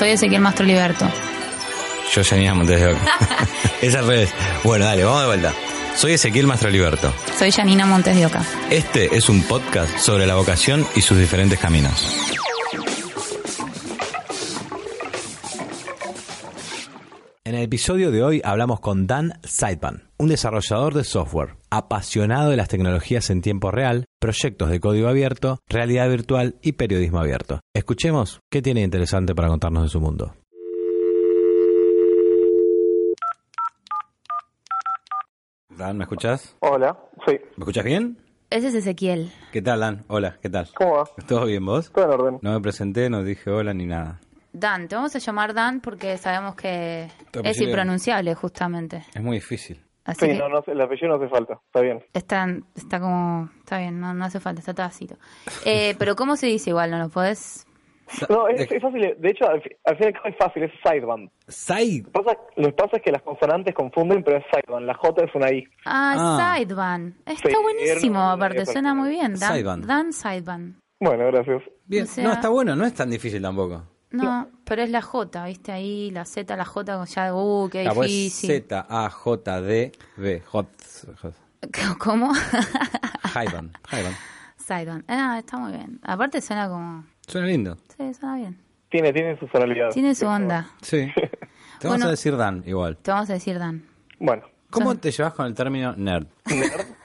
Soy Ezequiel Mastro Liberto. Yo Janina Montes de Oca. es al revés. Bueno, dale, vamos de vuelta. Soy Ezequiel Mastroliberto. Soy Janina Montes de Oca. Este es un podcast sobre la vocación y sus diferentes caminos. Episodio de hoy hablamos con Dan Seidman, un desarrollador de software, apasionado de las tecnologías en tiempo real, proyectos de código abierto, realidad virtual y periodismo abierto. Escuchemos qué tiene interesante para contarnos de su mundo. Dan, ¿me escuchás? Hola, sí. ¿Me escuchás bien? Ese es Ezequiel. ¿Qué tal, Dan? Hola, ¿qué tal? ¿Cómo va? ¿Todo bien vos? Todo en orden. No me presenté, no dije hola ni nada. Dan, te vamos a llamar Dan porque sabemos que es impronunciable justamente. Es muy difícil. Así Sí, que no, no, el apellido no hace falta, está bien. está, está como... Está bien, no, no hace falta, está tácito. Eh, pero ¿cómo se dice igual? ¿No lo podés...? No, es, es fácil, de hecho, al, al fin y al cabo es fácil, es sideband. Side. Lo que pasa, lo que pasa es que las consonantes confunden, pero es sideband, la J es una I. Ah, Ah. Sideban. Está Sí, buenísimo, era- aparte, suena muy bien. Dan Sideban. Dan Sideban. Bueno, gracias. Bien. O sea- No, está bueno, no es tan difícil tampoco. No, pero es la J, ¿viste? Ahí la Z, la J, ya, uh, qué pues difícil. Z, A, J, D, B. Hot. hot. ¿Cómo? Hyban. Hyban. Sideban. Ah, está muy bien. Aparte suena como... Suena lindo. Sí, suena bien. Tiene, tiene su sonoridad. Tiene su onda. Sí. Te vamos Bueno. a decir Dan, igual. Te vamos a decir Dan. Bueno. ¿Cómo Son- te llevas con el término nerd?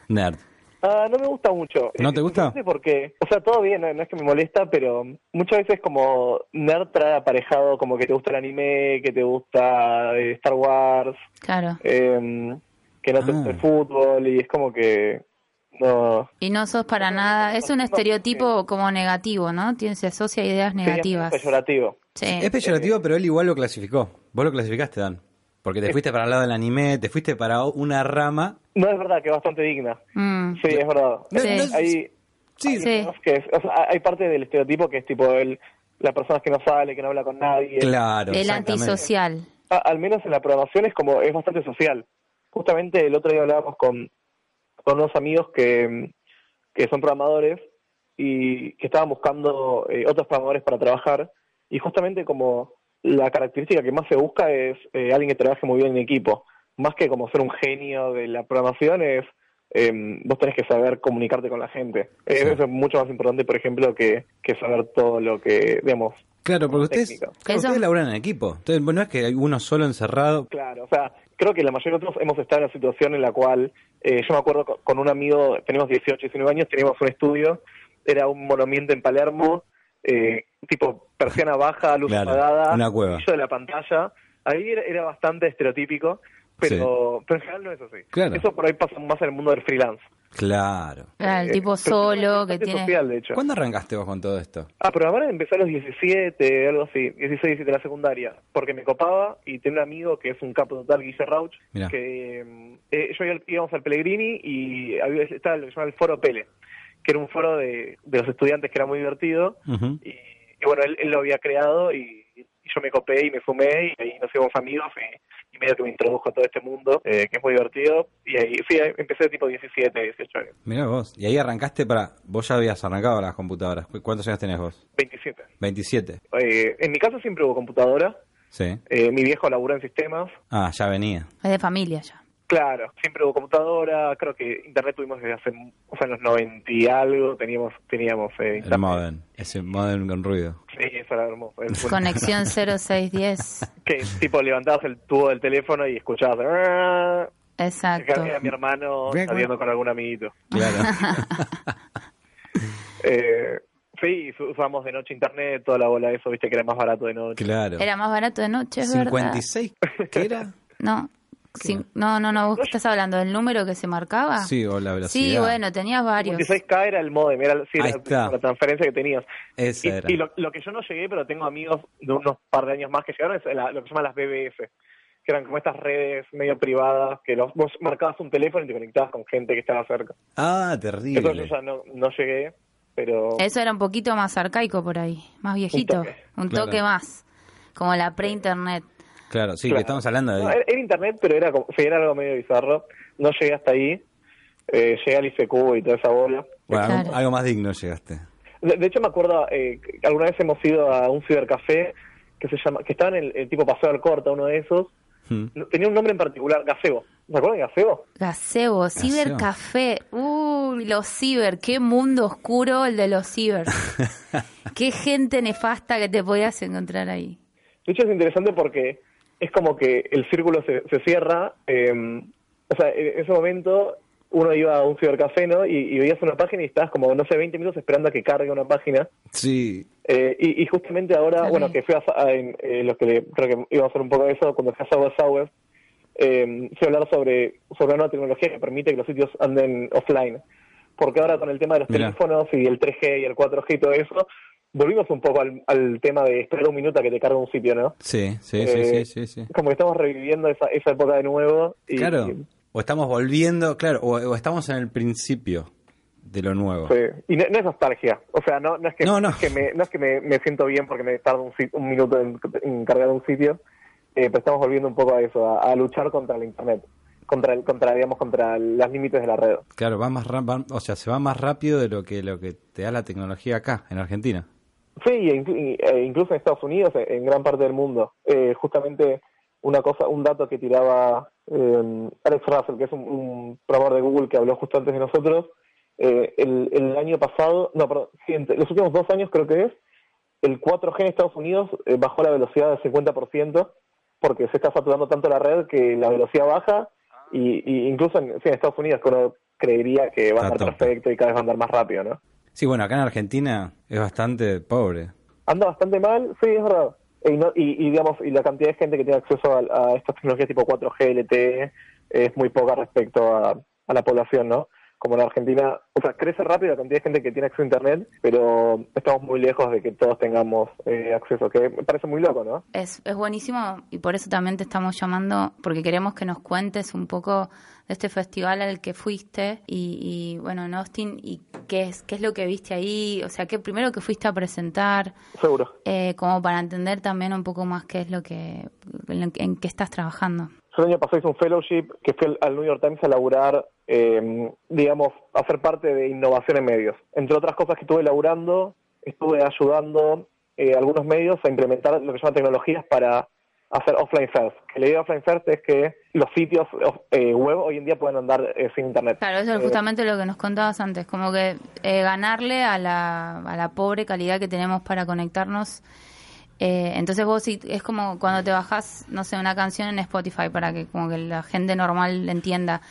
Nerd. Ah, no me gusta mucho. ¿No te gusta? No sé por qué. O sea, todo bien, no, no es que me molesta, pero muchas veces como nerd trae aparejado como que te gusta el anime, que te gusta eh, Star Wars, Claro. eh, que no te Ah. gusta el fútbol, y es como que no... Y no sos para nada... Es un estereotipo como negativo, ¿no? Tiene, se asocia a ideas Sí, es negativas. peyorativo. Sí. Es peyorativo, pero él igual lo clasificó. Vos lo clasificaste, Dan. Porque te fuiste para el lado del anime, te fuiste para una rama. No es verdad que es bastante digna. Mm. Sí, es verdad. No, Sí. Hay, Sí, Sí. cosas que es- o sea, hay parte del estereotipo que es tipo el, la persona que no sale, que no habla con nadie. claro. El antisocial. A- al menos en la programación es como es bastante social. Justamente el otro día hablábamos con, con unos amigos que, que son programadores y que estaban buscando eh, otros programadores para trabajar y justamente como la característica que más se busca es eh, alguien que trabaje muy bien en equipo. Más que como ser un genio de la programación es eh, vos tenés que saber comunicarte con la gente. Eh, Eso es mucho más importante, por ejemplo, que, que saber todo lo que, digamos, Claro, porque ustedes, claro, ustedes laburan en equipo. Entonces, bueno, no es que hay uno solo encerrado. Claro, o sea, creo que la mayoría de nosotros hemos estado en una situación en la cual, eh, yo me acuerdo co- con un amigo, teníamos 18, 19 años, teníamos un estudio, era un monoambiente en Palermo, eh, tipo persiana baja, luz Claro, apagada, una cueva. de la pantalla, ahí era, era bastante estereotípico, pero, pero en general no es así. Claro. Eso por ahí pasa más en el mundo del freelance. Claro. El Eh, tipo solo que tiene... social, de hecho. ¿Cuándo arrancaste vos con todo esto? Ah, programar empecé a los 17, algo así, 16, 17 de la secundaria, porque me copaba y tenía un amigo que es un capo total, Guille Rauch, Mirá. que mm, eh, yo íbamos al Pellegrini y había, estaba lo que se llama el Foro Pele, que era un foro de, de los estudiantes que era muy divertido y, y bueno, él, él lo había creado y, y yo me copé y me sumé y ahí nos hicimos amigos y, y medio que me introdujo a todo este mundo, eh, que es muy divertido y ahí sí, ahí empecé tipo 17, 18 años, Mirá vos. Y ahí arrancaste para... Vos ya habías arrancado las computadoras. ¿Cu- ¿Cuántos años tenés vos? 27. 27. Eh, en mi casa siempre hubo computadora, Sí. eh, mi viejo laburó en sistemas, Ah, ya venía. Es de familia ya. Claro, siempre hubo computadora, creo que internet tuvimos desde hace, o sea, en los 90 y algo, teníamos, teníamos eh, El internet. modem. Ese modem con ruido. Sí, eso era hermoso. El- Conexión 0610. que tipo levantabas el tubo del teléfono y escuchabas, "Ah", Exacto. que era mi hermano saliendo con algún amiguito. Claro. Eh, sí, us- usábamos de noche internet, toda la bola de eso, viste que era más barato de noche. claro. Era más barato de noche, es verdad. 56. ¿Qué era? No, cin- no, no, no, vos estás hablando del número que se marcaba. Sí, o la velocidad. Sí, bueno, tenías varios. 56K era el modem, era sí, la transferencia que tenías. Esa Y, era. y lo, lo que yo no llegué, pero tengo amigos de unos par de años más que llegaron, es la- lo que se llaman las BBS, que eran como estas redes medio privadas, que los, vos marcabas un teléfono y te conectabas con gente que estaba cerca. Ah, terrible. yo ya no, no llegué, pero... Eso era un poquito más arcaico por ahí, más viejito, toque. un Claro. toque más, como la pre-internet. Claro, sí, Claro. que estamos hablando de... No, era, era internet, pero era, como, era algo medio bizarro. No llegué hasta ahí. Eh, llegué al ICQ y toda esa bola. Bueno, Claro. algo más digno llegaste. De, de hecho, me acuerdo, eh, alguna vez hemos ido a un cibercafé que se llama, que estaba en el, el tipo Paseo del Corta, uno de esos. Hmm. Tenía un nombre en particular, Gazebo. ¿Se acuerdan de Gazebo? Gazebo, cibercafé, uy, los ciber, qué mundo oscuro el de los ciber. qué gente nefasta que te podías encontrar ahí. De hecho, es interesante porque es como que el círculo se, se cierra. eh, o sea, en ese momento uno iba a un cibercafé, ¿no? Y, y veías una página y estabas como, no sé, 20 minutos esperando a que cargue una página. Sí, Eh, y, y justamente ahora, bueno, que fui a, a- en, eh, lo que le- creo que iba a hacer un poco de eso, cuando fui a Sour Sour, eh, fui a hablar sobre, sobre una tecnología que permite que los sitios anden offline. Porque ahora con el tema de los teléfonos y el 3G y el 4G y todo eso, volvimos un poco al, al tema de esperar un minuto a que te cargue un sitio, ¿no? sí, sí, sí, Eh, sí, sí, sí. Como que estamos reviviendo esa, esa época de nuevo. Y, Claro, y- o estamos volviendo, claro, o, o estamos en el principio de lo nuevo. sí. Y no, no es nostalgia. O sea, no, no es que, No, no. es que, me, no es que me, me siento bien porque me tarda un, un minuto en, en cargar un sitio. Eh, pero estamos volviendo un poco a eso, a, a luchar contra la internet, contra el, contra digamos contra los límites de la red. Claro, va más va- o sea, se va más rápido de lo que lo que te da la tecnología acá, en Argentina. Sí, e incluso en Estados Unidos, en, gran parte del mundo. Eh, justamente una cosa, un dato que tiraba eh, Alex Russell, que es un, un programador de Google que habló justo antes de nosotros, eh, el, el año pasado, no, perdón, los últimos dos años creo que es, el 4G en Estados Unidos eh, bajó la velocidad del 50% porque se está saturando tanto la red que la velocidad baja y, y incluso en, sí, en Estados Unidos que uno creería que va a tope. perfecto y cada vez va a andar más rápido, ¿no? Sí, bueno, acá en Argentina es bastante pobre. anda bastante mal, sí, es verdad. Y, no- y, digamos, y la cantidad de gente que tiene acceso a, a estas tecnologías tipo 4G, LTE, es muy poca respecto a la población, ¿no? Como en Argentina, o sea, crece rápido la cantidad de gente que tiene acceso a Internet, pero estamos muy lejos de que todos tengamos eh, acceso, que me parece muy loco, ¿no? Es, es buenísimo y por eso también te estamos llamando, porque queremos que nos cuentes un poco de este festival al que fuiste y, y, bueno, en Austin, y qué es, qué es lo que viste ahí, o sea, que primero que fuiste a presentar, Seguro. eh, como para entender también un poco más qué es lo que, en, lo que- en qué estás trabajando. Yo el año pasado hice un fellowship que fui al- New York Times a laburar, eh, digamos, a ser parte de innovación en medios. Entre otras cosas que estuve laburando, estuve ayudando eh, a algunos medios a implementar lo que se llaman tecnologías para hacer offline first. Que la idea de offline first es que los sitios eh, web hoy en día pueden andar eh, sin internet. Claro, eso es Eh, justamente lo que nos contabas antes, como que eh, ganarle a la, a la pobre calidad que tenemos para conectarnos. Eh, entonces vos es como cuando te bajás, no sé, una canción en Spotify para que como que la gente normal entienda.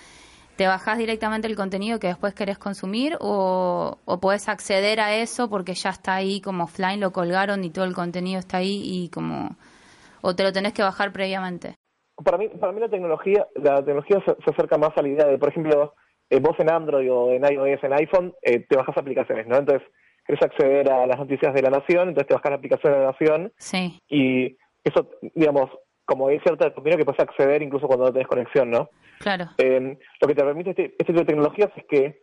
¿Te bajás directamente el contenido que después querés consumir o, o podés acceder a eso porque ya está ahí como offline, lo colgaron y todo el contenido está ahí y como... o te lo tenés que bajar previamente? para mí, para mí la tecnología, la tecnología se, se acerca más a la idea de, por ejemplo, eh, vos en Android o en iOS, en iPhone, eh, te bajas aplicaciones, ¿no? Entonces, querés acceder a las noticias de la nación, entonces te bajas la aplicación de la nación Sí, y eso, digamos, como hay cierta contenido que puedes acceder incluso cuando no tenés conexión, ¿no? claro. Eh, lo que te permite este, este tipo de tecnologías es que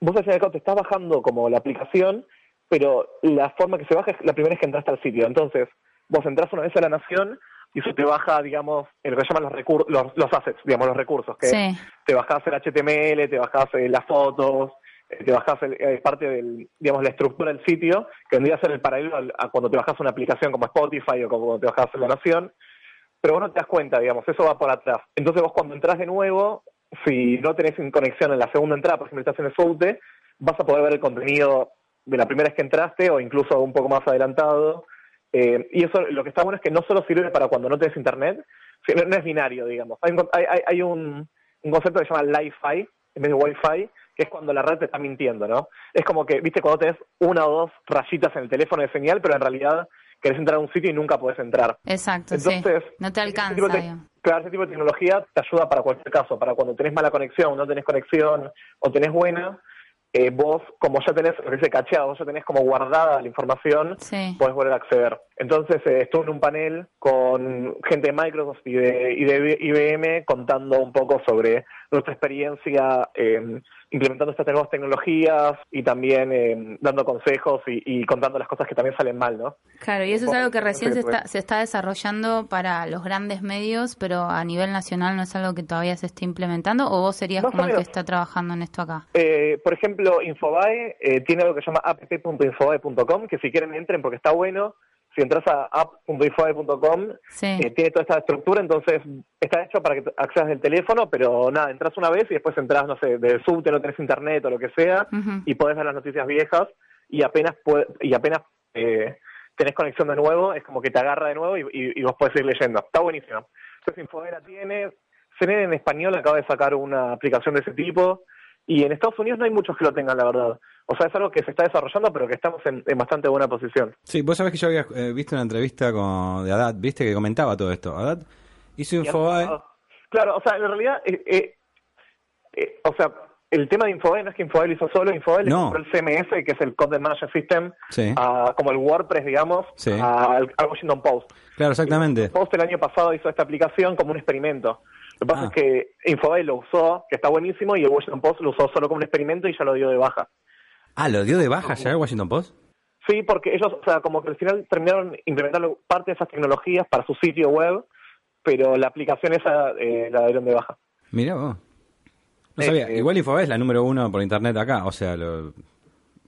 vos al fin y al cabo te estás bajando como la aplicación, pero la forma que se baja es la primera es que entraste al sitio. Entonces, vos entras una vez a la nación y eso te baja, digamos, lo que llaman los, recur los, los assets, digamos, los recursos, que Sí. te bajás el HTML, te bajás eh, las fotos, te bajás el- eh, parte del, digamos, la estructura del sitio, que vendría a ser el paralelo al- a cuando te bajas una aplicación como Spotify o como cuando te bajas La Nación, pero vos no te das cuenta, digamos, eso va por atrás. Entonces vos cuando entras de nuevo, si no tenés conexión en la segunda entrada, por ejemplo, estás en el SOUTE, vas a poder ver el contenido de la primera vez que entraste o incluso un poco más adelantado. Eh, y eso lo que está bueno es que no solo sirve para cuando no tenés internet, sino- no es binario, digamos. Hay, hay- hay un, un concepto que se llama Li-Fi, en vez de Wi-Fi, que es cuando la red te está mintiendo, ¿no? Es como que, viste, cuando tenés una o dos rayitas en el teléfono de señal, pero en realidad querés entrar a un sitio y nunca podés entrar. Exacto, Entonces, sí. No te alcanza. de- claro, ese tipo de tecnología te ayuda para cualquier caso, para cuando tenés mala conexión, no tenés conexión o tenés buena, eh, vos como ya tenés, lo que dice cacheado, vos ya tenés como guardada la información, Sí. podés volver a acceder. Entonces eh, estuve en un panel con gente de Microsoft y de, y de IBM contando un poco sobre nuestra experiencia eh, implementando estas nuevas tecnologías y también eh, dando consejos y, y contando las cosas que también salen mal, ¿no? Claro, y eso es algo que recién se está, se está desarrollando para los grandes medios, pero a nivel nacional no es algo que todavía se esté implementando, o vos serías Más como el que está trabajando en esto acá. Eh, por ejemplo, Infobae eh, tiene algo que se llama app.infobae.com, que si quieren entren porque está bueno. Si entras a app.infobae.com, Sí. eh, tiene toda esta estructura, entonces está hecho para que accedas del teléfono, pero nada, entras una vez y después entras, no sé, del subte, no tenés internet o lo que sea, y podés ver las noticias viejas y apenas puede- y apenas eh, tenés conexión de nuevo, es como que te agarra de nuevo y, y- y vos podés ir leyendo. Está buenísimo. Entonces Infobae la tiene, CNN en español acaba de sacar una aplicación de ese tipo, y en Estados Unidos no hay muchos que lo tengan, la verdad. O sea, es algo que se está desarrollando, pero que estamos en, en bastante buena posición. Sí, vos sabés que yo había eh, visto una entrevista con, de Haddad, viste, que comentaba todo esto. Haddad hizo Infobae. Claro, o sea, en realidad, eh, eh, eh, o sea, el tema de Infobae no es que Infobae lo hizo solo, Infobae le No. compró el CMS, que es el Content Management System, Sí. a- como el WordPress, digamos, Sí. a- al al Washington Post. Claro, exactamente. Post el año pasado hizo esta aplicación como un experimento. Lo que pasa Ah. es que Infobae lo usó, que está buenísimo, y el Washington Post lo usó solo como un experimento y ya lo dio de baja. Ah, ¿lo dio de baja ya el Washington Post? Sí, porque ellos, o sea, como que al final terminaron implementando parte de esas tecnologías para su sitio web, pero la aplicación esa eh, la dieron de baja. Mirá vos. No Eh, sabía. eh, Igual Infobae es la número uno por internet acá. O sea, lo... La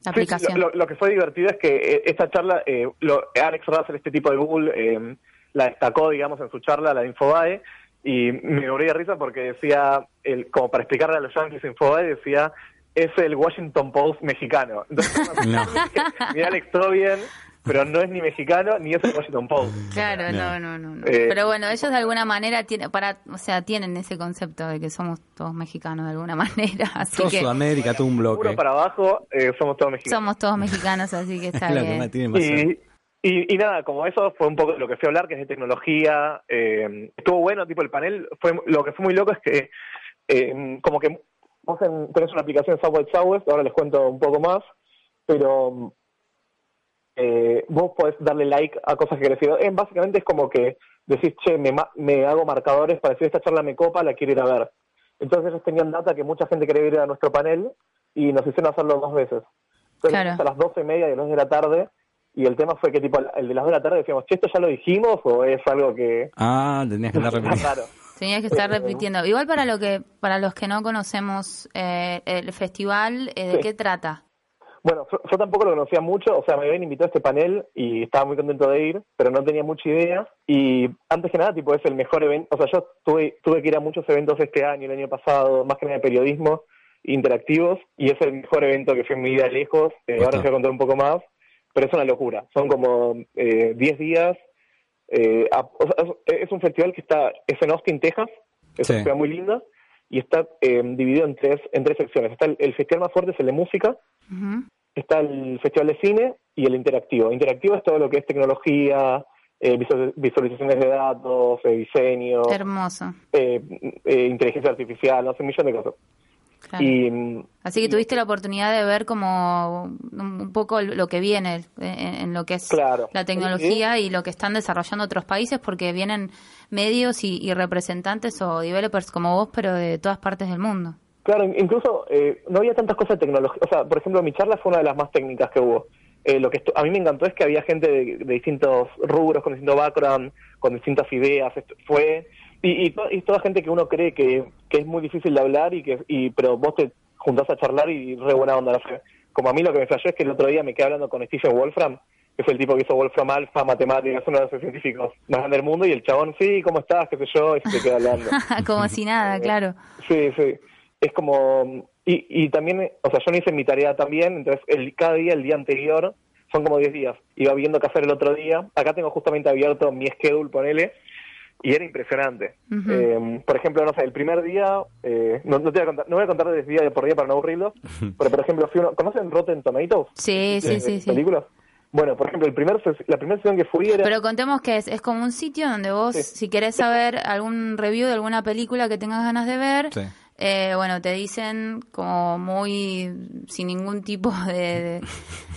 Sí, aplicación. lo, lo- lo que fue divertido es que eh, esta charla, eh, lo, Alex Russell, este tipo de Google, eh, la destacó, digamos, en su charla, la de Infobae, y me morí de risa porque decía, el, como para explicarle a los yankees Infobae, decía, es el Washington Post mexicano. Entonces, No. mira, Alex, todo bien, pero no es ni mexicano ni es el Washington Post. Claro, No. no, no, no. Eh, Pero bueno, ellos de alguna manera tienen, para, o sea, tienen ese concepto de que somos todos mexicanos de alguna manera, así Todo que Sudamérica, todo un bloque. Para abajo, eh, somos todos mexicanos. somos todos mexicanos, así que está que bien. Y, y, y nada, como eso fue un poco de lo que fui a hablar, que es de tecnología. eh, estuvo bueno, tipo el panel. fue Lo que fue muy loco es que, eh, como que vos en- tenés una aplicación Southwest Southwest, ahora les cuento un poco más, pero eh, vos podés darle like a cosas que querés ir. Eh, básicamente es como que decís, che, me, ma- me hago marcadores para decir esta charla me copa, la quiero ir a ver. Entonces ellos tenían data que mucha gente quería ir a nuestro panel y nos hicieron hacerlo dos veces. Entonces Claro. a las doce y media y a las dos de la tarde y el tema fue que tipo el de las dos de la tarde decíamos, che, ¿esto ya lo dijimos o es algo que... Ah, tenías que andar repitiendo. Claro. Tenías que estar repitiendo. Igual para lo que para los que no conocemos eh, el festival, eh, ¿de Sí. qué trata? Bueno, yo, yo tampoco lo conocía mucho, o sea, me habían invitado a este panel y estaba muy contento de ir, pero no tenía mucha idea. Y antes que nada, tipo, es el mejor evento, o sea, yo tuve, tuve que ir a muchos eventos este año, el año pasado, más que nada de periodismo interactivos, y es el mejor evento que fui en mi vida lejos. Eh, ahora os voy a contar un poco más, pero es una locura. Son como eh, 10 días. Eh, a- o sea, es, un festival que está, es en Austin, Texas, es Sí. una ciudad muy linda, y está eh, dividido en tres, en tres secciones. Está el- el festival más fuerte, es el de música, está el Festival de Cine y el Interactivo. Interactivo es todo lo que es tecnología, eh, visual- visualizaciones de datos, eh, diseño, Hermoso. eh, eh, inteligencia artificial, no sé, un millón de cosas. Claro. Y Así que tuviste la oportunidad de ver como un poco lo que viene en, en lo que es Claro. la tecnología y lo que están desarrollando otros países, porque vienen medios y, y representantes o developers como vos, pero de todas partes del mundo. claro, incluso eh, no había tantas cosas de tecnología. O sea, por ejemplo, mi charla fue una de las más técnicas que hubo. Eh, lo que a mí me encantó es que había gente de, de distintos rubros, con distinto background, con distintas ideas. Esto fue y, y, to- y toda gente que uno cree que, que es muy difícil de hablar y que y pero vos te juntás a charlar y re buena onda. Como a mí lo que me falló es que el otro día me quedé hablando con Stephen Wolfram, que fue el tipo que hizo Wolfram Alpha, matemáticas, uno de los científicos más grandes del mundo, y el chabón, sí, ¿cómo estás? qué sé yo, y se te queda hablando. como si nada, claro. Sí, sí. Es como... Y, y también, o sea, yo no hice mi tarea también, entonces el, cada día, el día anterior, son como 10 días. Iba viendo qué hacer el otro día. Acá tengo justamente abierto mi schedule, ponele, y era impresionante. Eh, por ejemplo, no sé, el primer día, eh, no, no te voy a contar, no voy a contar de día por día para no aburrirlos, pero por ejemplo, fui uno, ¿conocen Rotten Tomatoes? Sí, sí, De- sí, sí. Películas. Bueno, por ejemplo, el primer la primera sesión que fui era... Pero contemos que es, es como un sitio donde vos, Sí. si querés saber algún review de alguna película que tengas ganas de ver, Sí. Eh, bueno, te dicen como muy sin ningún tipo de, de,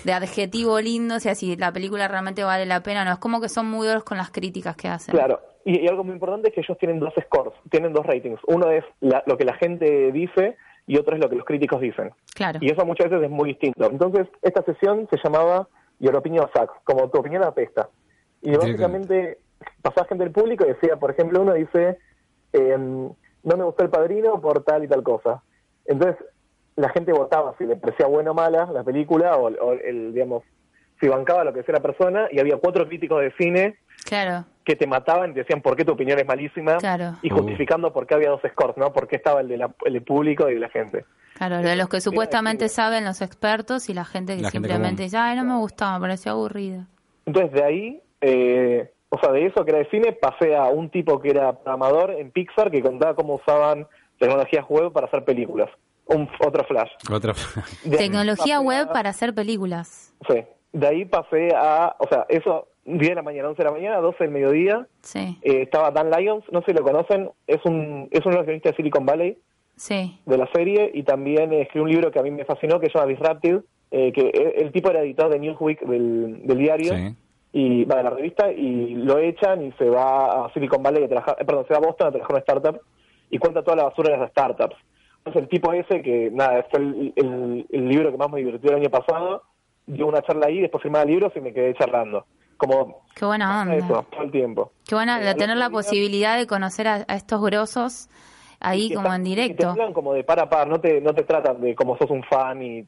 de adjetivo lindo, o sea, si la película realmente vale la pena, no, es como que son muy duros con las críticas que hacen. Claro, y, y algo muy importante es que ellos tienen dos scores, tienen dos ratings. Uno es la- lo que la gente dice y otro es lo que los críticos dicen. Claro. Y eso muchas veces es muy distinto. Entonces, esta sesión se llamaba Your Opinion Sucks, como tu opinión apesta. Y básicamente pasaba gente del público y decía, por ejemplo, uno dice, em, no me gustó el padrino por tal y tal cosa. Entonces, la gente votaba si le parecía buena o mala la película o, o el, digamos, si bancaba lo que decía la persona y había cuatro críticos de cine Claro, que te mataban y te decían por qué tu opinión es malísima Claro. y justificando por qué había dos scores, ¿no? Por qué estaba el, de la- el público y de la gente. claro, de los que supuestamente saben los expertos y la gente que La gente simplemente común. dice, ay, no me gustaba, me pareció aburrida. Entonces de ahí, eh, o sea, de eso que era de cine, pasé a un tipo que era programador en Pixar que contaba cómo usaban tecnologías web para hacer películas. Un, otro flash. Otra. De Tecnología web a- para hacer películas. Sí. De ahí pasé a, o sea, eso, 10 de la mañana, 11 de la mañana, 12 del mediodía. Sí, eh, estaba Dan Lyons, no sé si lo conocen, es un es uno de los guionistas de Silicon Valley. sí, de la serie y también eh, escribió un libro que a mí me fascinó que se llama Disrupted, eh, que e- el tipo era editor de Newsweek del, del diario Sí. Y va de la revista y lo echan y se va a Silicon Valley a trabajar, eh, perdón, se va a Boston a trabajar en una startup y cuenta toda la basura de las startups. Entonces el tipo ese que nada, fue el, el- el libro que más me divirtió el año pasado, dio una charla ahí, después firmaba libros y me quedé charlando. Como qué buena onda. eso, todo el tiempo. Qué buena Eh, tener la posibilidad de conocer a, a estos grosos ahí como en y Te directo. hablan como de par a par, no te, no te tratan de como sos un fan y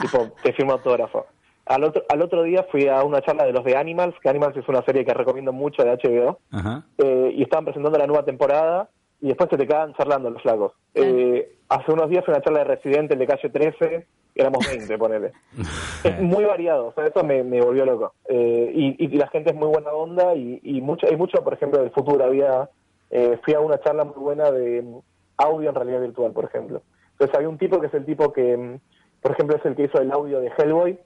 tipo te firma autógrafo. Al otro, al otro día fui a una charla de los de Animals, que Animals es una serie que recomiendo mucho de HBO, Ajá. eh, y estaban presentando la nueva temporada y después se te quedan charlando los flacos. Eh, hace unos días fue una charla de Residente, el de calle 13, éramos 20, ponele. es muy variado, o sea, eso me, me volvió loco. Eh, y, y la gente es muy buena onda y, y mucho, hay mucho, por ejemplo, del futuro. Había, eh, fui a una charla muy buena de mm, audio en realidad virtual, por ejemplo. Entonces había un tipo que es el tipo que, mm, por ejemplo, es el que hizo el audio de Hellboy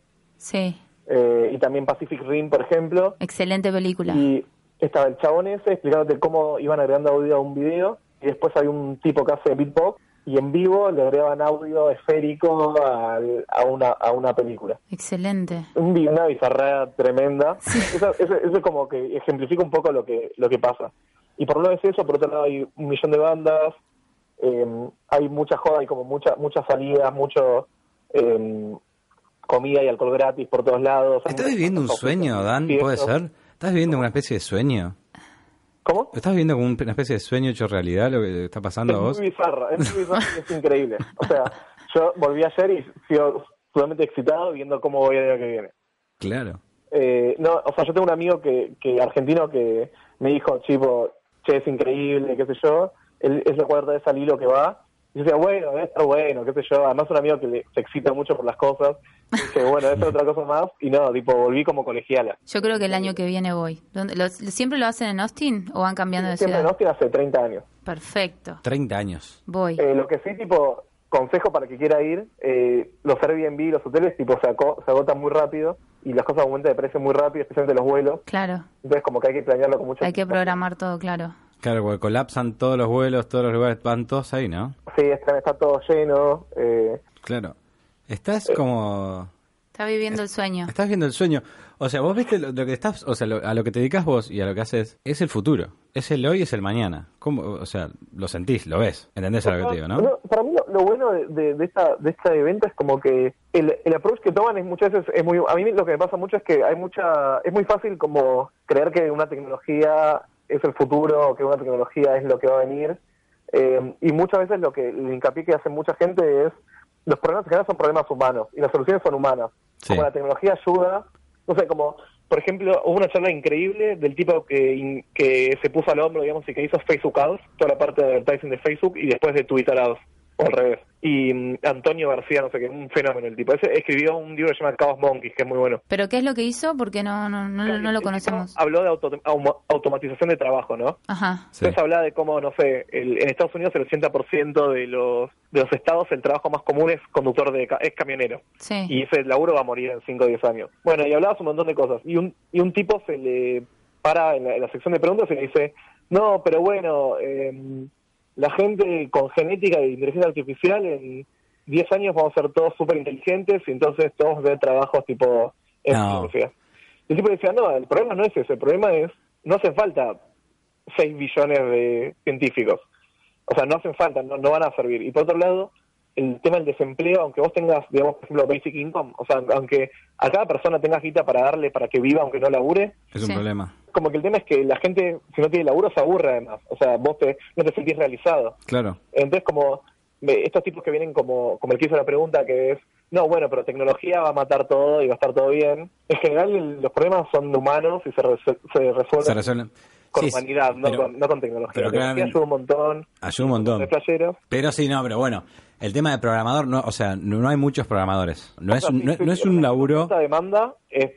Sí, eh, y también Pacific Rim, por ejemplo. excelente película. Y estaba el chabón ese explicándote cómo iban agregando audio a un video y después hay un tipo que hace beatbox y en vivo le agregaban audio esférico a, una, a una película. Excelente. Una bizarra tremenda. Eso, eso, eso como que ejemplifica un poco lo que, lo que pasa. Y por un lado es eso, por otro lado hay un millón de bandas, eh, hay mucha joda, hay como mucha, muchas salidas, mucho eh, comida y alcohol gratis por todos lados. ¿Estás viviendo un sueño, Dan? ¿Puede ser? ¿Estás viviendo una especie de sueño? ¿Cómo? ¿Estás viviendo como un- una especie de sueño hecho realidad lo que está pasando a Es vos? muy bizarra, es muy bizarra y es increíble. O sea, yo volví ayer y sigo sumamente excitado viendo cómo voy el año que viene. Claro. Eh, no, o sea, yo tengo un amigo que, que argentino que me dijo, chico, che, es increíble, qué sé yo. Él es la cuarta vez al hilo que va. Y yo decía, bueno, debe estar bueno, qué sé yo. Además, un amigo que le, se excita mucho por las cosas. Y dije, bueno, debe ser otra cosa más. Y no, tipo, volví como colegiala. Yo creo que el año que viene voy. ¿Dónde- lo- ¿Siempre lo hacen en Austin o van cambiando de Siempre en ciudad? Austin hace 30 años. Perfecto. 30 años. Voy. Eh, lo que sí, tipo, consejo para que quiera ir, eh, los Airbnb, los hoteles, tipo, se, aco- se agotan muy rápido y las cosas aumentan de precio muy rápido, especialmente los vuelos. Claro. Entonces, como que hay que planearlo con mucho Hay que programar todo, claro. Claro, porque colapsan todos los vuelos, todos los lugares, van todos ahí, ¿no? Sí, está, está todo lleno. Eh, Claro. Estás como... Está viviendo el sueño. Estás viendo el sueño. O sea, vos viste lo, lo que estás, o sea, lo- a lo que te dedicas vos y a lo que haces, es el futuro. Es el hoy, es el mañana. ¿Cómo? O sea, lo sentís, lo ves. ¿Entendés a lo que te digo, no? No, para mí lo, lo bueno de, de, de esta, de este evento es como que el, el approach que toman es muchas veces es muy a mí lo que me pasa mucho es que hay mucha es muy fácil como creer que una tecnología es el futuro que una tecnología es lo que va a venir. Eh, y muchas veces lo que el hincapié que hace mucha gente es los problemas en general son problemas humanos y las soluciones son humanas. Sí. como la tecnología ayuda no sé como por ejemplo hubo una charla increíble del tipo que que se puso al hombro digamos y que hizo Facebook Ads toda la parte de advertising de Facebook y después de Twitter Ads o al revés. Y mm, Antonio García, no sé qué, un fenómeno el tipo. Ese escribió un libro que se llama Chaos Monkeys, que es muy bueno. ¿Pero qué es lo que hizo? Porque no, no, no, no lo conocemos. Habló de auto- automatización de trabajo, ¿no? Ajá. Sí. Entonces hablaba de cómo, no sé, el- en Estados Unidos el 80% de los, de los estados el trabajo más común es conductor de ca- es camionero. Sí. Y ese laburo va a morir en 5 o 10 años. Bueno, y hablabas un montón de cosas. Y un, y un tipo se le para en la, en la sección de preguntas y le dice, no, pero bueno, eh, la gente con genética de inteligencia artificial en 10 años vamos a ser todos súper inteligentes y entonces todos vamos a tener trabajos tipo... en No. tecnología". Y el tipo decía, no, el problema no es ese, el problema es, no hace falta 6 billones de científicos. O sea, no hacen falta, no, no van a servir. Y por otro lado, el tema del desempleo, aunque vos tengas, digamos, por ejemplo, basic income, o sea, aunque a cada persona tengas guita para darle para que viva aunque no labure, Es un Sí. problema. Como que el tema es que la gente, si no tiene laburo, se aburre además. O sea, vos te, no te sentís realizado. Claro. Entonces, como estos tipos que vienen como, como el que hizo la pregunta, que es, no, bueno, pero tecnología va a matar todo y va a estar todo bien. En general, los problemas son humanos y se, resue- se resuelven Se resuelven. con Sí, humanidad, no, con, no con tecnología. pero La tecnología ayuda un montón. Ayuda un montón. Pero sí, no, pero bueno, el tema de programador, no, o sea, no, no hay muchos programadores. No es O sea, un, sí, no, sí, no es un laburo... Mucha demanda, es,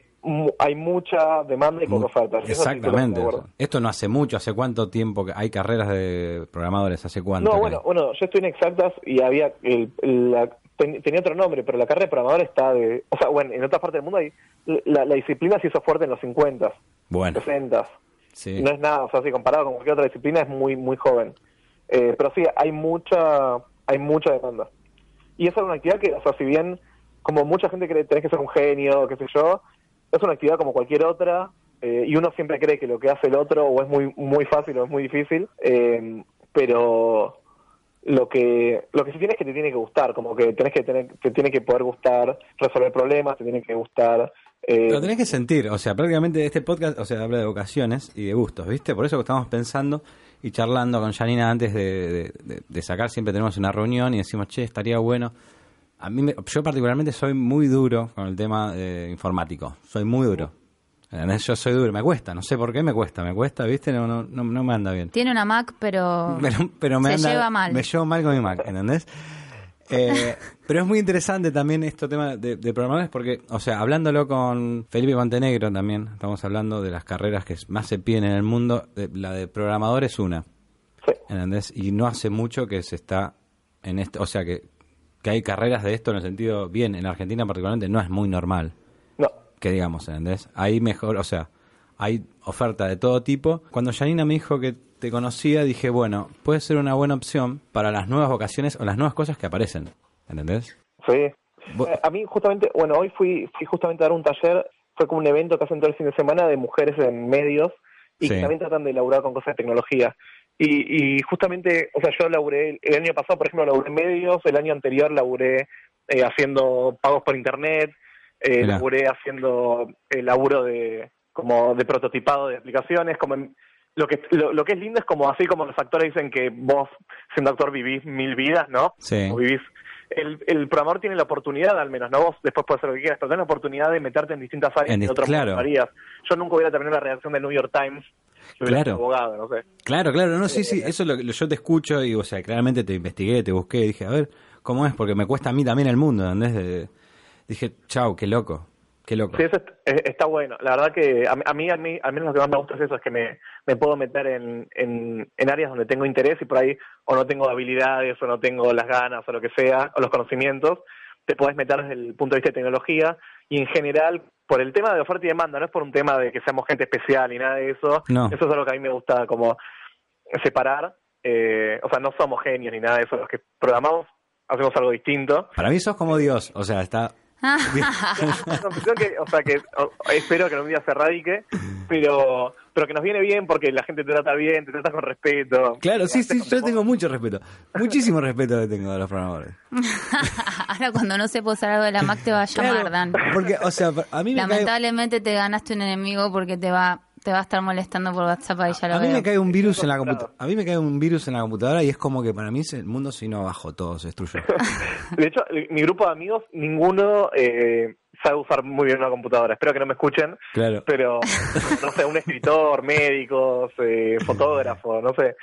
hay mucha demanda y poca oferta. Sí, Exactamente. Esto no hace mucho, ¿hace cuánto tiempo que hay carreras de programadores? ¿Hace cuánto? No, bueno, hay? bueno, yo estoy en exactas y había el, el- la- ten- tenía otro nombre, pero la carrera de programador está de, o sea, bueno, en otras partes del mundo hay la, la disciplina se hizo fuerte en los 50, Bueno, 60. sí. No es nada, o sea, si comparado con cualquier otra disciplina es muy muy joven. Eh, pero sí, hay mucha hay mucha demanda. Y esa es una actividad que, o sea, si bien como mucha gente cree que tenés que ser un genio, qué sé yo, es una actividad como cualquier otra eh, y uno siempre cree que lo que hace el otro o es muy muy fácil o es muy difícil, eh, pero lo que lo que sí tiene es que te tiene que gustar, como que tenés que tener te tiene que poder gustar resolver problemas, te tiene que gustar eh, Lo tenés que sentir, o sea, prácticamente este podcast, o sea, habla de vocaciones y de gustos, ¿viste? Por eso que estamos pensando y charlando con Janina antes de sacar, siempre tenemos una reunión y decimos, che, estaría bueno. A mí, me- yo particularmente soy muy duro con el tema eh, informático, soy muy duro. ¿Entendés? Yo soy duro, me cuesta, no sé por qué me cuesta, me cuesta, ¿viste? No, no, no, no me anda bien. Tiene una Mac, pero, Pero, pero me se anda- lleva mal. Me llevo mal con mi Mac, ¿entendés? Eh, pero es muy interesante también este tema de, de programadores porque, o sea, hablándolo con Felipe Montenegro también, estamos hablando de las carreras que más se piden en el mundo, de- la de programador es una, sí. ¿entendés? Y no hace mucho que se está en esto, o sea, que, que hay carreras de esto en el sentido, bien, en Argentina particularmente no es muy normal No, que digamos, ¿entendés? Hay mejor, o sea, hay oferta de todo tipo. Cuando Janina me dijo que te conocía, dije, bueno, puede ser una buena opción para las nuevas vocaciones o las nuevas cosas que aparecen, ¿entendés? Sí. Vos- Eh, a mí justamente, bueno, hoy fui, fui justamente a dar un taller, fue como un evento que hacen todo el fin de semana de mujeres en medios y que también tratan de laburar con cosas de tecnología. Y, y justamente, o sea, yo laburé, el año pasado, por ejemplo, laburé en medios, el año anterior laburé eh, haciendo pagos por internet, eh, laburé haciendo el laburo de como de prototipado de aplicaciones, como en- lo que lo, lo que es lindo es como así como los actores dicen que vos siendo actor vivís mil vidas, ¿no? Sí. O vivís el, el programador tiene la oportunidad, al menos, ¿no? Vos después puedes hacer lo que quieras, pero tenés la oportunidad de meterte en distintas áreas En que otros claro. Yo nunca hubiera terminado la redacción del New York Times Claro. abogado, no sé. Claro, claro, no, sí, sí, eso es lo que yo te escucho y, o sea, claramente te investigué, te busqué, dije, a ver, ¿cómo es? Porque me cuesta a mí también el mundo, ¿entendés? De- dije, chau, qué loco, qué loco. Sí, eso est- es- está bueno. La verdad que a, mí- a mí, a mí, al menos lo que más me gusta es eso, es que me, me puedo meter en, en, en áreas donde tengo interés y por ahí o no tengo habilidades o no tengo las ganas o lo que sea, o los conocimientos. Te podés meter desde el punto de vista de tecnología y en general, por el tema de oferta y demanda, no es por un tema de que seamos gente especial ni nada de eso. No. Eso es algo que a mí me gusta como separar. Eh, o sea, no somos genios ni nada de eso. Los que programamos hacemos algo distinto. Para mí sos como Dios, o sea, está... una que, o sea, que o- espero que algún día se radique, pero, pero que nos viene bien porque la gente te trata bien, te trata con respeto. Claro, sí, sí, yo tengo mucho respeto, muchísimo respeto que tengo a los programadores. Ahora cuando no sepa usar algo de la Mac te va a llamar, Claro, Dan. Porque, o sea, a mí me cae, Lamentablemente te ganaste un enemigo porque te va te va a estar molestando por WhatsApp ahí ya lo a mí veo. me cae un virus en la computadora. A mí me cae un virus en la computadora y es como que para mí el mundo se vino abajo, todo se destruyó. De hecho, mi grupo de amigos, ninguno eh, sabe usar muy bien una computadora. Espero que no me escuchen, Claro. pero, no sé, un escritor, médicos, eh, fotógrafo, no sé.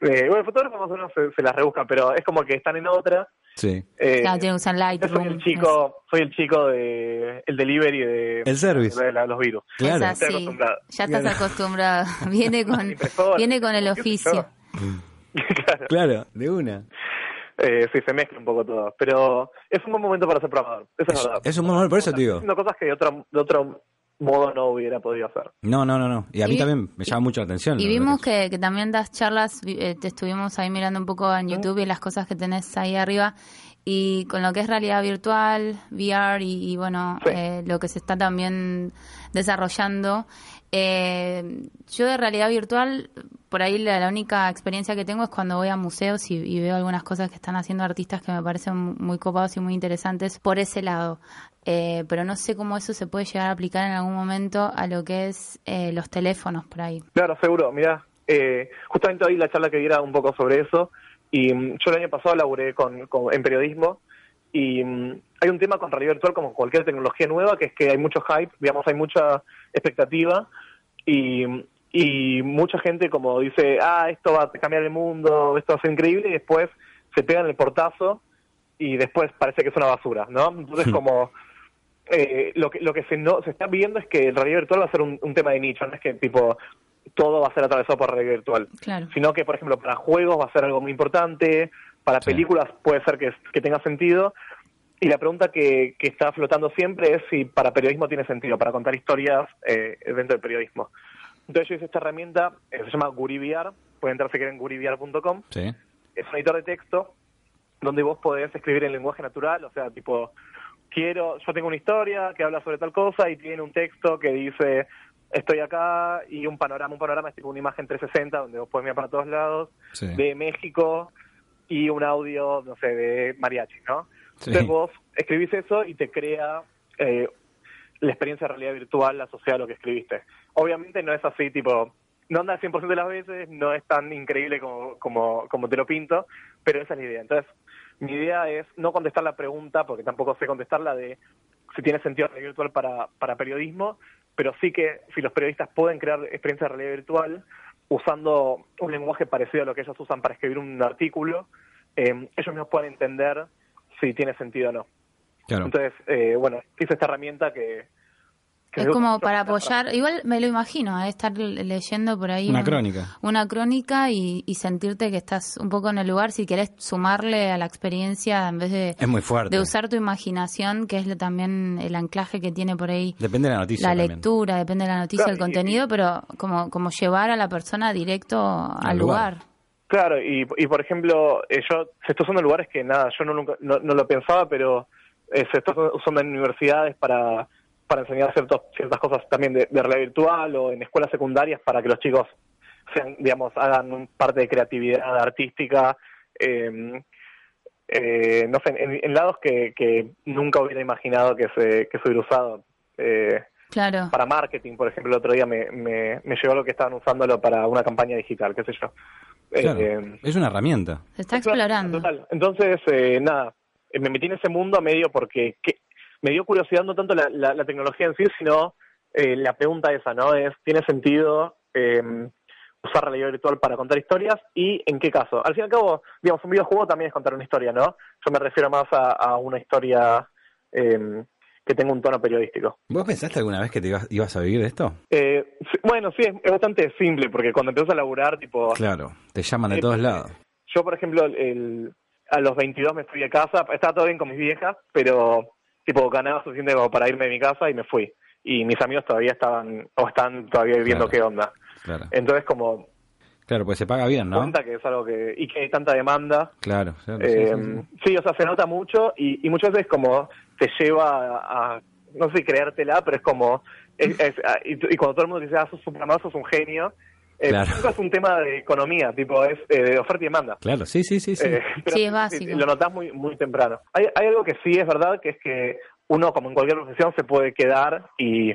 Eh, bueno, el fotógrafo más o menos se, se las rebuscan, pero es como que están en otra. Sí. Eh, Claro, tiene que usar yo soy Lightroom. el chico, soy el chico de el delivery de, El service. de la- los virus. Es Claro. así. Estoy acostumbrado. Ya estás Claro. acostumbrado. Viene con, viene con el oficio. claro. Claro, de una. Eh, sí, se mezcla un poco todo. Pero es un buen momento para ser programador. Eso es, Es, verdad. es un buen momento, por eso te digo. Haciendo cosas que de otro, de otro modo no hubiera podido hacer. No, no, no, no. Y a mí Y- también me llama mucho la atención. Y vimos que- que, también das charlas, vi- eh, te estuvimos ahí mirando un poco en YouTube y las cosas que tenés ahí arriba. Y con lo que es realidad virtual, VR y, y bueno, Sí. eh, lo que se está también desarrollando. Eh, yo de realidad virtual, por ahí la, única experiencia que tengo es cuando voy a museos y, veo algunas cosas que están haciendo artistas que me parecen muy copados y muy interesantes por ese lado. Eh, pero no sé cómo eso se puede llegar a aplicar en algún momento a lo que es eh, los teléfonos por ahí. Claro, seguro. Mira, eh, justamente hoy la charla que diera un poco sobre eso. Y mm, yo el año pasado laburé con, con- en periodismo. Y mm, hay un tema con realidad virtual, como cualquier tecnología nueva, que es que hay mucho hype, digamos, hay mucha expectativa. Y, y mucha gente, como dice, ah, esto va a cambiar el mundo, esto va a ser increíble. Y después se pegan el portazo y después parece que es una basura, ¿no? Entonces, Hmm. como eh, lo que lo que se no se está viendo es que el realidad virtual va a ser un, un tema de nicho, no es que tipo todo va a ser atravesado por realidad virtual, Claro. sino que por ejemplo para juegos va a ser algo muy importante, para Sí. películas puede ser que, que tenga sentido y la pregunta que, que está flotando siempre es si para periodismo tiene sentido, para contar historias eh, dentro del periodismo. Entonces yo hice esta herramienta, eh, se llama GuriVR, pueden entrar si quieren en guriviar.com, Sí. es un editor de texto donde vos podés escribir en lenguaje natural, o sea, tipo, quiero, yo tengo una historia que habla sobre tal cosa y tiene un texto que dice, estoy acá y un panorama, un panorama es tipo una imagen 360 donde vos podés mirar para todos lados, Sí. de México y un audio, no sé, de mariachi, ¿no? Sí. Entonces vos escribís eso y te crea eh, la experiencia de realidad virtual asociada a lo que escribiste. Obviamente no es así, tipo, no anda al 100% de las veces, no es tan increíble como, como, como te lo pinto, pero esa es la idea. Entonces, mi idea es no contestar la pregunta, porque tampoco sé contestarla de si tiene sentido realidad virtual para, para periodismo, pero sí que si los periodistas pueden crear experiencias de realidad virtual usando un lenguaje parecido a lo que ellos usan para escribir un artículo, eh, ellos mismos pueden entender si tiene sentido o no. Claro. Entonces, eh, bueno, hice esta herramienta que... que Es como para para- apoyar, igual me lo imagino, ¿eh? estar le- leyendo por ahí Una un- crónica. una crónica y, y sentirte que estás un poco en el lugar, si querés sumarle a la experiencia en vez de, Es muy fuerte. de usar tu imaginación, que es lo- también el anclaje que tiene por ahí Depende de la noticia. la también. lectura, depende de la noticia, Claro, el y- contenido, pero como, como llevar a la persona directo al lugar. lugar. Claro, y, y por ejemplo, eh, yo se está usando en lugares que nada, yo no, nunca, no, no lo pensaba, pero eh, se está usando en universidades para, para enseñar ciertos, ciertas cosas también de, de realidad virtual o en escuelas secundarias para que los chicos sean, digamos, hagan parte de creatividad artística, eh, eh, no sé, en, en lados que, que nunca hubiera imaginado que se, que se hubiera usado. Eh, Claro. para marketing, por ejemplo, el otro día me, me, me llegó lo que estaban usándolo para una campaña digital, qué sé yo. Claro. Eh, es una herramienta. Se está explorando. total. Entonces, eh, nada, eh, me metí en ese mundo medio porque que- me dio curiosidad no tanto la, la- la tecnología en sí, sino eh, la pregunta esa, ¿no? Es, ¿tiene sentido eh, usar realidad virtual para contar historias y en qué caso? Al fin y al cabo, digamos, un videojuego también es contar una historia, ¿no? Yo me refiero más a, a una historia eh, que tenga un tono periodístico. ¿Vos pensaste alguna vez que te ibas, ibas a vivir de esto? Eh, bueno, sí, es, es bastante simple porque cuando empiezas a laburar, tipo, Claro, te llaman de Eh, todos lados. Yo, por ejemplo, el, a los 22 me fui de casa, estaba todo bien con mis viejas, pero tipo ganaba suficiente como para irme de mi casa y me fui. Y mis amigos todavía estaban, o están todavía viendo Claro. qué onda. Claro, Entonces, como claro pues se paga bien, ¿no? cuenta que es algo que, y que hay tanta demanda. Claro, claro, sí, Eh, sí, sí. sí, o sea, se nota mucho y, y muchas veces como te lleva a, a, no sé, creértela, pero es como, es- es- y, y cuando todo el mundo dice, ah, sos un sos un genio, eh, Claro. nunca es un tema de economía, tipo, es eh, de oferta y demanda. Claro, sí, sí, sí, sí. Eh, pero Sí, es básico. Lo notás muy, muy temprano. Hay, hay algo que sí es verdad, que es que uno, como en cualquier profesión, se puede quedar y,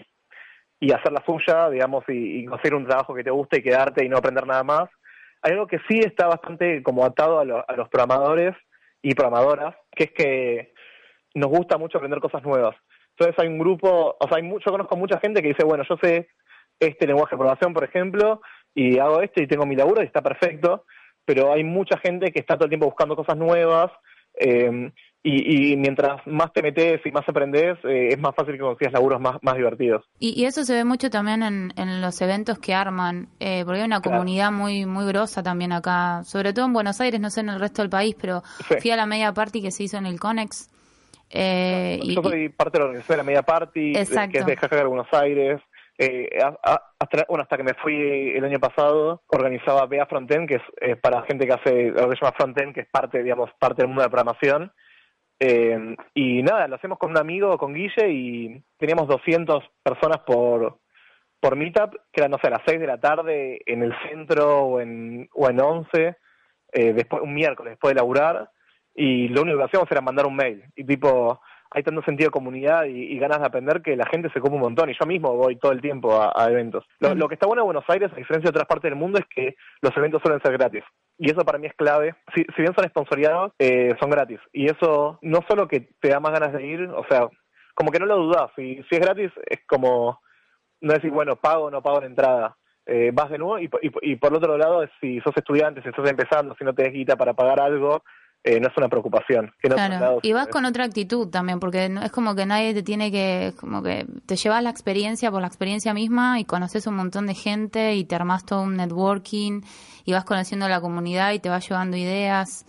y hacer la suya, digamos, y, y conseguir un trabajo que te guste y quedarte y no aprender nada más. Hay algo que sí está bastante como atado a, lo- a los programadores y programadoras, que es que nos gusta mucho aprender cosas nuevas. Entonces hay un grupo, o sea, hay mucho, yo conozco mucha gente que dice, bueno, yo sé este lenguaje de programación, por ejemplo, y hago esto y tengo mi laburo y está perfecto, pero hay mucha gente que está todo el tiempo buscando cosas nuevas. eh, y, y mientras más te metes y más aprendes, eh, es más fácil que consigas laburos más, más divertidos. Y, y eso se ve mucho también en, en los eventos que arman, eh, porque hay una Claro. comunidad muy muy grosa también acá, sobre todo en Buenos Aires, no sé en el resto del país, pero Sí. fui a la media party que se hizo en el Conex. Eh, y, Yo soy parte de la organización de la Media Party, Exacto. que es de Jajaga de Buenos Aires. Eh, hasta, bueno, hasta que me fui el año pasado, organizaba Bea Frontend, que es eh, para gente que hace lo que se llama Frontend, que es parte, digamos, parte del mundo de la programación. Eh, y nada, lo hacemos con un amigo, con Guille, y teníamos 200 personas por, por Meetup, que eran, no sé, a las 6 de la tarde en el centro o en, o en 11, eh, después, un miércoles después de laburar, y lo único que hacíamos era mandar un mail. Y tipo, hay tanto sentido de comunidad y, y ganas de aprender que la gente se ocupa un montón, y yo mismo voy todo el tiempo a, a eventos. Lo, lo que está bueno de Buenos Aires, a diferencia de otras partes del mundo, es que los eventos suelen ser gratis. Y eso para mí es clave. Si, si bien son sponsoriados, eh, son gratis. Y eso no solo que te da más ganas de ir, o sea, como que no lo dudas. Si, si es gratis, es como no decir, bueno, pago o no pago la entrada. Eh, vas de nuevo y, po- y, po- y por el otro lado, si sos estudiante, si estás empezando, si no te des guita para pagar algo, eh, no es una preocupación. Que Claro, y vas con otra actitud también, porque no, es como que nadie te tiene que, es como que te llevas la experiencia por la experiencia misma y conoces un montón de gente y te armas todo un networking y vas conociendo la comunidad y te vas llevando ideas.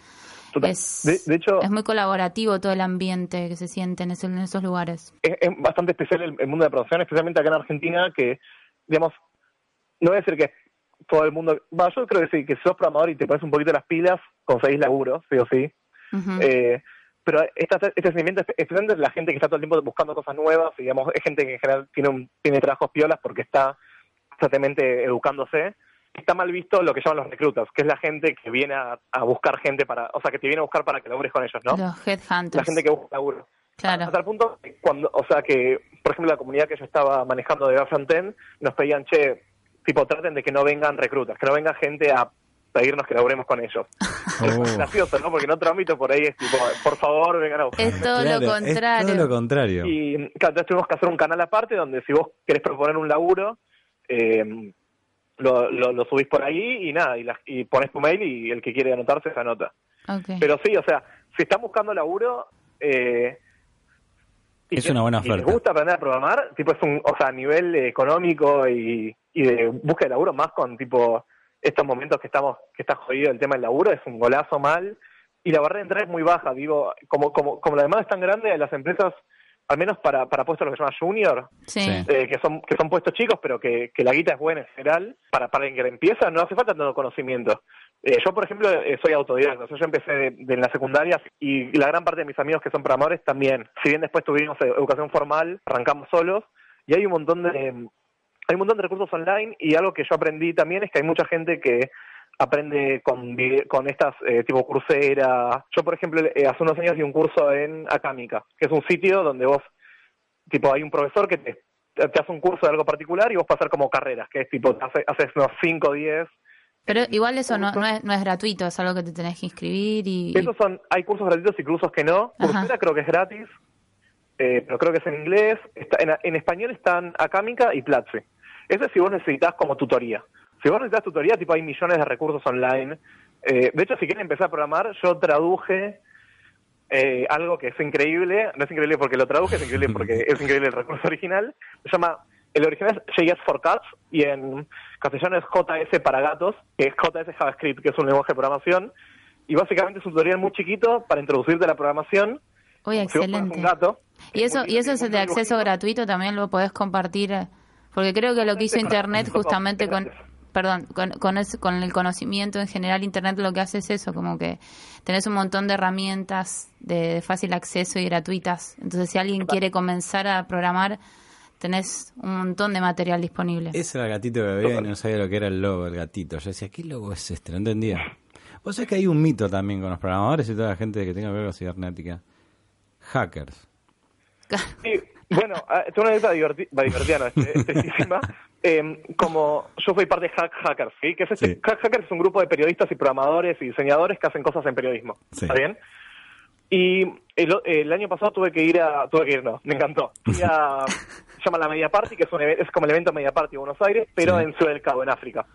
Es, De- de hecho- es muy colaborativo todo el ambiente que se siente en, esos lugares. es, es bastante especial el, el mundo de la producción, especialmente acá en Argentina, que, digamos, no voy a decir que todo el mundo, va, yo creo que sí, que si sos programador y te pones un poquito las pilas, conseguís laburo, sí o sí. Eh, pero esta, este sentimiento, espe- especialmente de la gente que está todo el tiempo buscando cosas nuevas, digamos, es gente que en general tiene, un, tiene trabajos piolas porque está constantemente educándose, está mal visto lo que llaman los reclutas, que es la gente que viene a, a buscar gente para, o sea, que te viene a buscar para que labures con ellos, ¿no? Los headhunters. La gente que busca laburo. Claro. Hasta el punto que cuando, o sea que, por ejemplo, la comunidad que yo estaba manejando de Frontend, nos pedían, che, tipo, traten de que no vengan reclutas, que no venga gente a pedirnos que laburemos con ellos. Oh. Es gracioso, ¿no? Porque en otro ámbito por ahí es tipo, por favor, vengan a buscar. Es todo Claro, lo contrario. Es todo lo contrario. Y claro, entonces tuvimos que hacer un canal aparte donde si vos querés proponer un laburo, eh, lo, lo, lo subís por ahí y nada, y, la- y pones tu mail y el que quiere anotarse se anota. Pero sí, o sea, si están buscando laburo, eh, y Es que- una buena y les oferta. gusta aprender a programar, tipo es un, o sea, a nivel económico y, y de búsqueda de laburo, más con tipo estos momentos que estamos, que está jodido el tema del laburo, es un golazo mal, y la barrera de entrada es muy baja, digo, como, como, como la demanda es tan grande, las empresas, al menos para, para puestos lo que se llama junior, sí. Eh, que son que son puestos chicos, pero que, que la guita es buena en general, para, para alguien que empieza no hace falta tanto conocimiento. Eh, yo, por ejemplo, eh, soy autodidacta, o sea, yo empecé de, de en la secundaria y la gran parte de mis amigos que son programadores también. Si bien después tuvimos educación formal, arrancamos solos y hay un montón de hay un montón de recursos online y algo que yo aprendí también es que hay mucha gente que aprende con, con estas eh, tipo Coursera. Yo, por ejemplo, eh, hace unos años di un curso en Acámica, que es un sitio donde vos tipo hay un profesor que te, te hace un curso de algo particular y vos pasar como carreras, que es tipo, hace- haces unos 5 o 10. Pero igual eso no, no, es, no es gratuito, es algo que te tenés que inscribir y... Esos son, hay cursos gratuitos y cursos que no. Ajá. Coursera creo que es gratis, eh, pero creo que es en inglés. Está, en, en español están Acámica y Platzi. Ese si vos necesitas como tutoría. Si vos necesitas tutoría, tipo hay millones de recursos online. Eh, de hecho, si quieren empezar a programar, yo traduje eh, algo que es increíble. No es increíble porque lo traduje, es increíble porque es increíble el recurso original. Se llama, el original es JS for Cats y en castellano es JS para gatos, que es JS JavaScript, que es un lenguaje de programación. Y básicamente es un tutorial muy chiquito para introducirte a la programación. Uy, Si excelente. un gato, Y eso, muy- y eso es de acceso gratuito, también lo podés compartir, eh, porque creo que lo que hizo Internet justamente con, perdón, con, con, ese- con el conocimiento en general, Internet lo que hace es eso, como que tenés un montón de herramientas de, de fácil acceso y gratuitas. Entonces, si alguien quiere comenzar a programar, tenés un montón de material disponible. Ese era el gatito que veía y no sabía lo que era el logo del gatito. Yo decía, ¿qué logo es este? No entendía. Vos sabés que hay un mito también con los programadores y toda la gente que tenga que ver con cibernética. Hackers. Sí, bueno, ah, tengo una anécdota divertida, tristísima. Eh, como yo fui parte de Hack Hackers, ¿sí? Que es este, Sí. Hack Hackers es un grupo de periodistas y programadores y diseñadores que hacen cosas en periodismo. Sí. ¿Está bien? Y el, el año pasado tuve que ir a, tuve que ir, no, me encantó. Fui a, se llama la Media Party, que es, un, es como el evento Media Party de Buenos Aires, pero en Ciudad del Cabo, en África.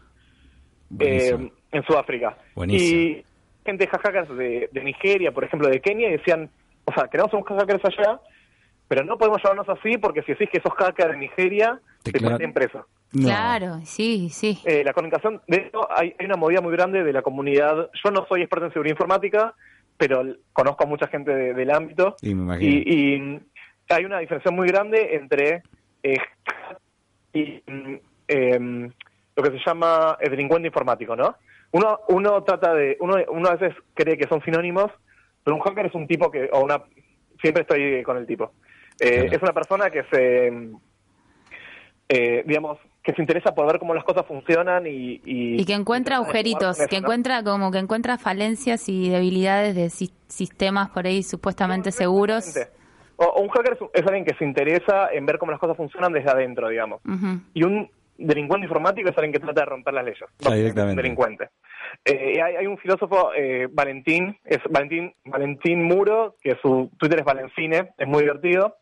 Eh, en Sudáfrica. Buenísimo. Y gente hackers de, de Nigeria, por ejemplo, de Kenia, y decían, o sea, queremos un hackers allá, pero no podemos llevarnos así porque si decís que sos hacker de Nigeria, Te te, claro. ponen preso. No. Claro, sí, sí. Eh, la comunicación, de hecho, hay, hay una movida muy grande de la comunidad. Yo no soy experto en seguridad informática, pero conozco a mucha gente de- del ámbito. Y me imagino. Y, y, hay una diferencia muy grande entre eh, y, em, lo que se llama el delincuente informático, ¿no? Uno, uno trata de, uno, uno a veces cree que son sinónimos, pero un hacker es un tipo que, o una, siempre estoy con el tipo. Eh, Claro. Es una persona que se, eh, digamos, que se interesa por ver cómo las cosas funcionan y... Y, Y que encuentra agujeritos, eso, que ¿no? encuentra como que encuentra falencias y debilidades de si- sistemas por ahí supuestamente seguros. O, o un hacker es, es alguien que se interesa en ver cómo las cosas funcionan desde adentro, digamos. Y un delincuente informático es alguien que trata de romper las leyes. No, directamente. Un delincuente. Eh, hay, hay un filósofo, eh, Valentín, es Valentín, Valentín Muro, que su Twitter es Valencine, es muy divertido,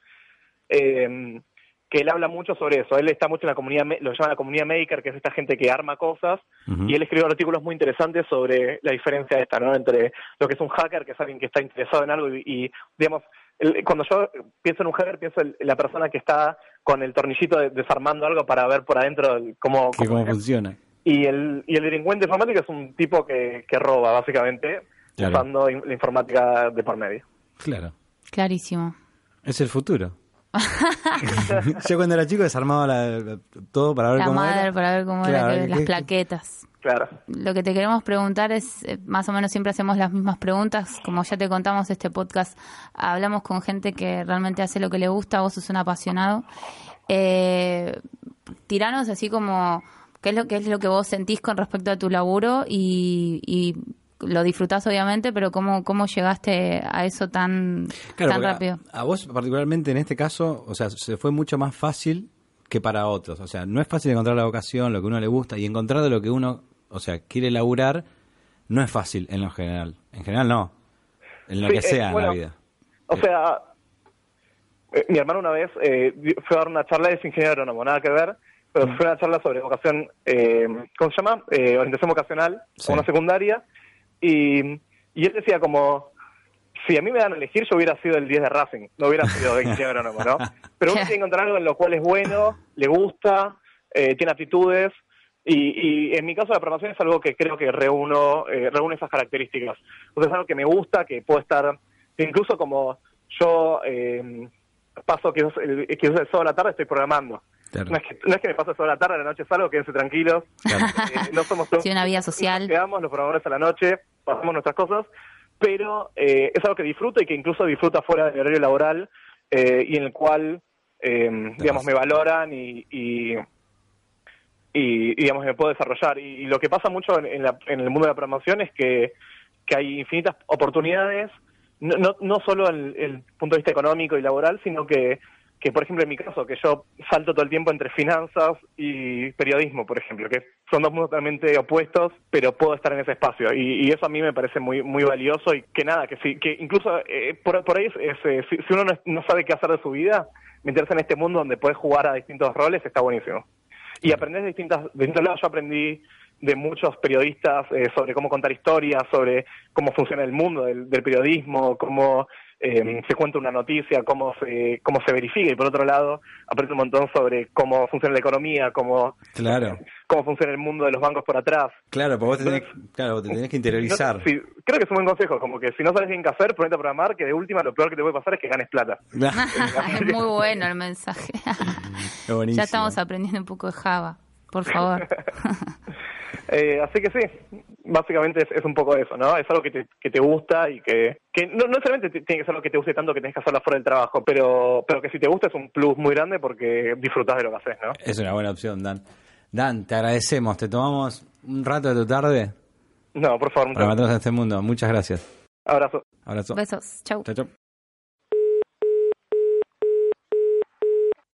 eh, que él habla mucho sobre eso. Él está mucho en la comunidad, me- lo llama la comunidad maker, que es esta gente que arma cosas, y él escribió artículos muy interesantes sobre la diferencia esta, ¿no? Entre lo que es un hacker, que es alguien que está interesado en algo, y, y, digamos, el- cuando yo pienso en un hacker, pienso en la persona que está con el tornillito de- desarmando algo para ver por adentro el- cómo, cómo funciona. Y el, y el delincuente informático es un tipo que, que roba, básicamente, Claro. usando in- la informática de por medio. Claro. Clarísimo. Es el futuro. Yo cuando era chico desarmaba la- todo para ver La cómo madre era. para ver cómo Claro, era que- las que- plaquetas. Claro. Lo que te queremos preguntar es, eh, más o menos siempre hacemos las mismas preguntas, como ya te contamos este podcast, hablamos con gente que realmente hace lo que le gusta, vos sos un apasionado. Eh, tiranos así como, ¿qué es lo que es lo que vos sentís con respecto a tu laburo y, y lo disfrutás obviamente, pero cómo, cómo llegaste a eso tan, Claro, tan a- rápido? A, vos particularmente en este caso, o sea, se fue mucho más fácil que para otros. O sea, no es fácil encontrar la vocación, lo que uno le gusta, y encontrar de lo que uno, o sea, quiere laburar, no es fácil en lo general. En general no. En lo Sí, que eh, sea en la vida. O sea, eh, mi hermano una vez eh, fue a dar una charla, es ingeniero agrónomo, nada que ver, pero fue una charla sobre vocación, eh, ¿cómo se llama? Eh, orientación vocacional, Sí. una secundaria, y, y él decía como, si a mí me dan a elegir, yo hubiera sido el 10 de Racing, no hubiera sido ingeniero agrónomo, ¿no? Pero uno tiene que encontrar algo en lo cual es bueno, le gusta, eh, tiene aptitudes, y, y en mi caso la programación es algo que creo que reúno, eh, reúne esas características. Entonces es algo que me gusta, que puedo estar, incluso como yo eh, paso quizás el, quizás el sábado a la tarde estoy programando. Claro. No, es que, no es que me sábado a la tarde, a la noche salgo, quédense tranquilos. Eh, no somos todos. Sí, una vida social. Nos quedamos los programadores a la noche, pasamos nuestras cosas, pero eh, es algo que disfruto y que incluso disfruta fuera del horario laboral eh, y en el cual, eh, digamos, me valoran y, y, digamos, me puedo desarrollar. Y, lo que pasa mucho en, la- en el mundo de la programación es que, que hay infinitas oportunidades, no, no, no solo en el punto de vista económico y laboral, sino que, que, por ejemplo, en mi caso, que yo salto todo el tiempo entre finanzas y periodismo, por ejemplo, que son dos mundos totalmente opuestos, pero puedo estar en ese espacio. Y, y eso a mí me parece muy muy valioso y que nada, que sí, que incluso eh, por, por ahí, es, eh, si, si uno no, es- no sabe qué hacer de su vida, meterse en este mundo donde puedes jugar a distintos roles está buenísimo. Y aprender de distintas, de distintos lados. Yo aprendí de muchos periodistas eh, sobre cómo contar historias, sobre cómo funciona el mundo del, del periodismo, cómo eh, se cuenta una noticia, cómo se, cómo se verifica. Y por otro lado, aprendí un montón sobre cómo funciona la economía, cómo, Claro. cómo funciona el mundo de los bancos por atrás. Claro, porque vos te tenés, claro, vos te tenés que interiorizar. No, sí, creo que es un buen consejo, como que si no sabes bien qué hacer, ponete a programar, que de última lo peor que te puede pasar es que ganes plata. es muy bueno el mensaje. Ya estamos aprendiendo un poco de Java, por favor. Eh, así que sí, básicamente es, es un poco eso, ¿no? Es algo que te, que te gusta y que, que no, no necesariamente tiene que ser algo que te guste tanto que tenés que hacerlo fuera del trabajo, pero, pero que si te gusta es un plus muy grande porque disfrutas de lo que haces, ¿no? Es una buena opción, Dan. Dan, te agradecemos. Te tomamos un rato de tu tarde No, por favor, para en este mundo. Muchas gracias. abrazo. Abrazo. Besos. Chau. Chao, chao.